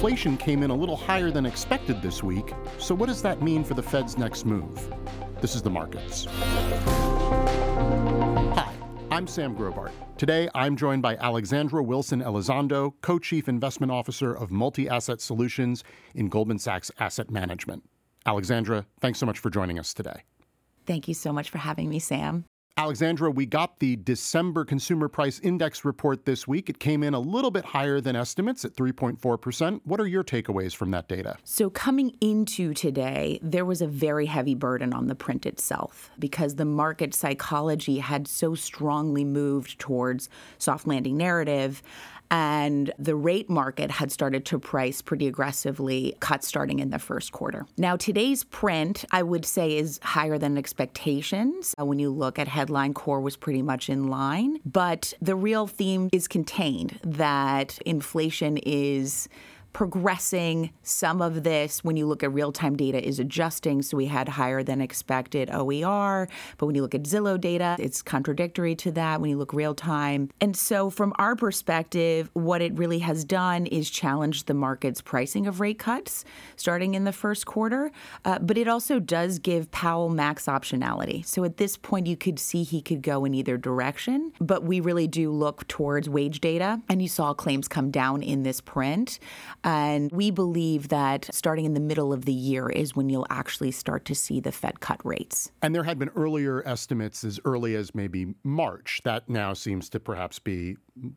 Inflation came in a little higher than expected this week, so what does that mean for the Fed's next move? This is the markets. Hi, I'm Sam Grobart. Today, I'm joined by Alexandra Wilson Elizondo, co chief investment officer of multi asset solutions in Goldman Sachs Asset Management. Alexandra, thanks so much for joining us today. Thank you so much for having me, Sam. Alexandra, we got the December Consumer Price Index report this week. It came in a little bit higher than estimates at 3.4%. What are your takeaways from that data? So, coming into today, there was a very heavy burden on the print itself because the market psychology had so strongly moved towards soft landing narrative and the rate market had started to price pretty aggressively cuts starting in the first quarter. Now, today's print, I would say, is higher than expectations. Uh, when you look at headline core was pretty much in line, but the real theme is contained that inflation is progressing. Some of this, when you look at real time data, is adjusting. So we had higher than expected OER. But when you look at Zillow data, it's contradictory to that when you look real time. And so, from our perspective, what it really has done is challenge the market's pricing of rate cuts starting in the first quarter. Uh, but it also does give Powell max optionality. So at this point, you could see he could go in either direction. But we really do look towards wage data. And you saw claims come down in this print. And we believe that starting in the middle of the year is when you'll actually start to see the Fed cut rates. And there had been earlier estimates as early as maybe March. That now seems to perhaps be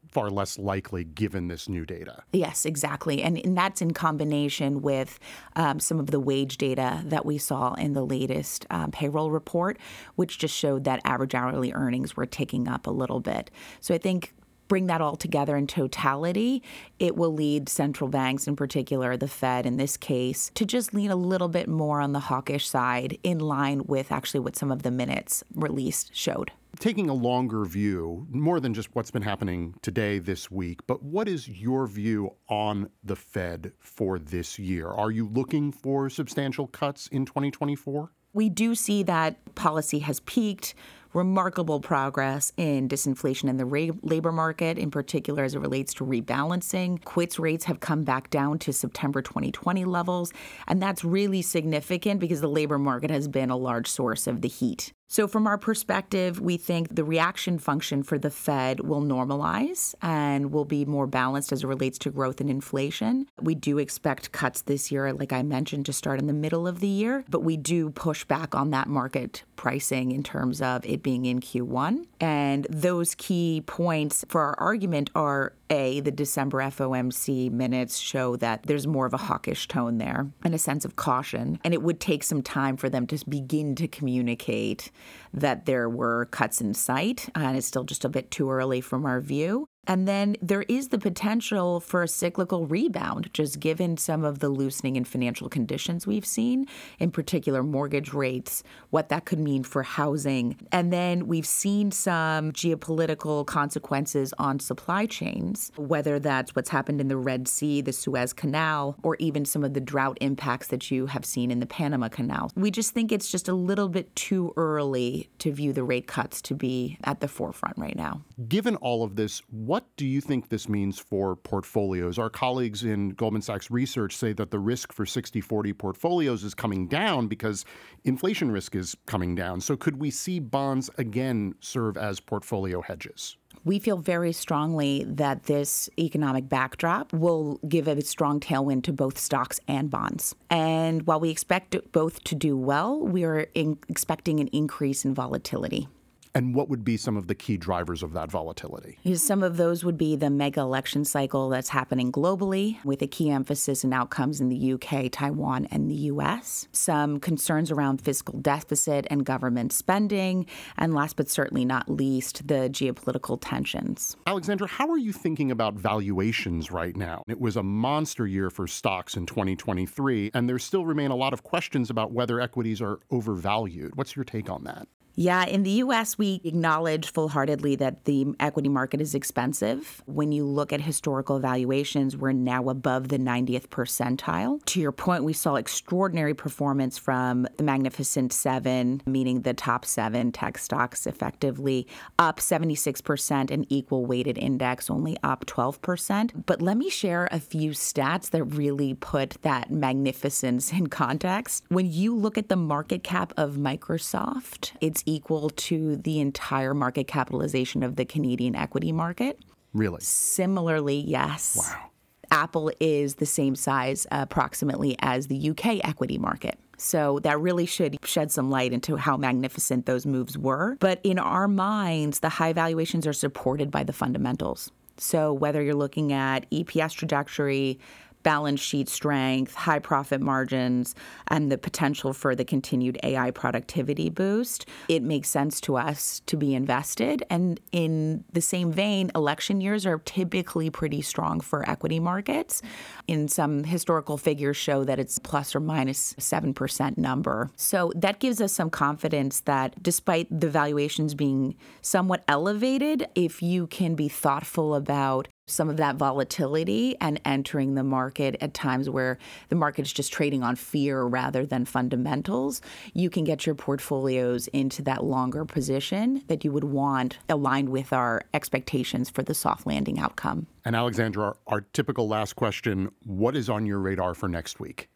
far less likely given this new data. Yes, exactly. And, and that's in combination with um, some of the wage data that we saw in the latest um, payroll report, which just showed that average hourly earnings were ticking up a little bit. So I think bring that all together in totality, it will lead central banks, in particular the Fed in this case, to just lean a little bit more on the hawkish side in line with actually what some of the minutes released showed. Taking a longer view, more than just what's been happening today, this week, but what is your view on the Fed for this year? Are you looking for substantial cuts in 2024? We do see that policy has peaked remarkable progress in disinflation in the ra- labor market, in particular as it relates to rebalancing. Quits rates have come back down to September 2020 levels, and that's really significant because the labor market has been a large source of the heat. So, from our perspective, we think the reaction function for the Fed will normalize and will be more balanced as it relates to growth and inflation. We do expect cuts this year, like I mentioned, to start in the middle of the year, but we do push back on that market pricing in terms of it being in Q1. And those key points for our argument are A, the December FOMC minutes show that there's more of a hawkish tone there and a sense of caution. And it would take some time for them to begin to communicate that there were cuts in sight, and it's still just a bit too early from our view. And then there is the potential for a cyclical rebound, just given some of the loosening in financial conditions we've seen, in particular mortgage rates, what that could mean for housing. And then we've seen some geopolitical consequences on supply chains, whether that's what's happened in the Red Sea, the Suez Canal, or even some of the drought impacts that you have seen in the Panama Canal. We just think it's just a little bit too early to view the rate cuts to be at the forefront right now. Given all of this, what do you think this means for portfolios? Our colleagues in Goldman Sachs research say that the risk for 60 40 portfolios is coming down because inflation risk is coming down. So, could we see bonds again serve as portfolio hedges? We feel very strongly that this economic backdrop will give a strong tailwind to both stocks and bonds. And while we expect both to do well, we are expecting an increase in volatility. And what would be some of the key drivers of that volatility? Some of those would be the mega election cycle that's happening globally, with a key emphasis in outcomes in the UK, Taiwan, and the US. Some concerns around fiscal deficit and government spending. And last but certainly not least, the geopolitical tensions. Alexandra, how are you thinking about valuations right now? It was a monster year for stocks in 2023, and there still remain a lot of questions about whether equities are overvalued. What's your take on that? Yeah, in the US, we acknowledge full heartedly that the equity market is expensive. When you look at historical valuations, we're now above the 90th percentile. To your point, we saw extraordinary performance from the Magnificent Seven, meaning the top seven tech stocks effectively, up 76%, an equal weighted index only up 12%. But let me share a few stats that really put that magnificence in context. When you look at the market cap of Microsoft, it's equal to the entire market capitalization of the Canadian equity market. Really? Similarly, yes. Wow. Apple is the same size approximately as the UK equity market. So that really should shed some light into how magnificent those moves were. But in our minds, the high valuations are supported by the fundamentals. So whether you're looking at EPS trajectory, balance sheet strength, high profit margins, and the potential for the continued AI productivity boost, it makes sense to us to be invested. And in the same vein, election years are typically pretty strong for equity markets. In some historical figures show that it's plus or minus 7% number. So that gives us some confidence that despite the valuations being somewhat elevated, if you can be thoughtful about some of that volatility and entering the market at times where the market is just trading on fear rather than fundamentals, you can get your portfolios into that longer position that you would want aligned with our expectations for the soft landing outcome. And Alexandra, our, our typical last question what is on your radar for next week?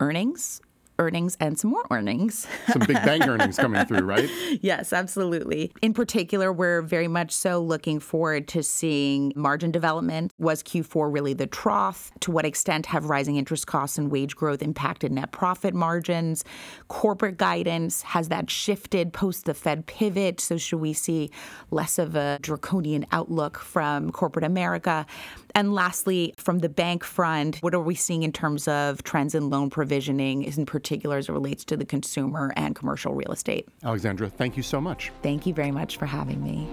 Earnings earnings and some more earnings. some big bank earnings coming through, right? Yes, absolutely. In particular, we're very much so looking forward to seeing margin development. Was Q4 really the trough? To what extent have rising interest costs and wage growth impacted net profit margins? Corporate guidance, has that shifted post the Fed pivot? So, should we see less of a draconian outlook from corporate America? And lastly, from the bank front, what are we seeing in terms of trends in loan provisioning, in particular as it relates to the consumer and commercial real estate? Alexandra, thank you so much. Thank you very much for having me.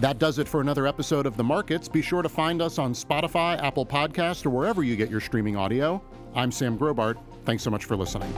That does it for another episode of The Markets. Be sure to find us on Spotify, Apple Podcast, or wherever you get your streaming audio. I'm Sam Grobart. Thanks so much for listening.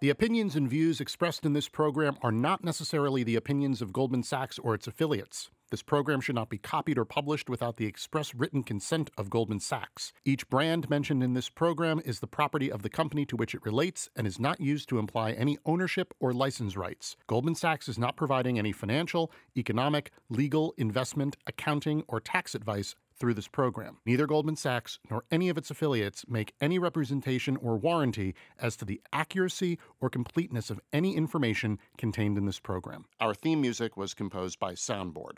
The opinions and views expressed in this program are not necessarily the opinions of Goldman Sachs or its affiliates. This program should not be copied or published without the express written consent of Goldman Sachs. Each brand mentioned in this program is the property of the company to which it relates and is not used to imply any ownership or license rights. Goldman Sachs is not providing any financial, economic, legal, investment, accounting, or tax advice through this program. Neither Goldman Sachs nor any of its affiliates make any representation or warranty as to the accuracy or completeness of any information contained in this program. Our theme music was composed by Soundboard.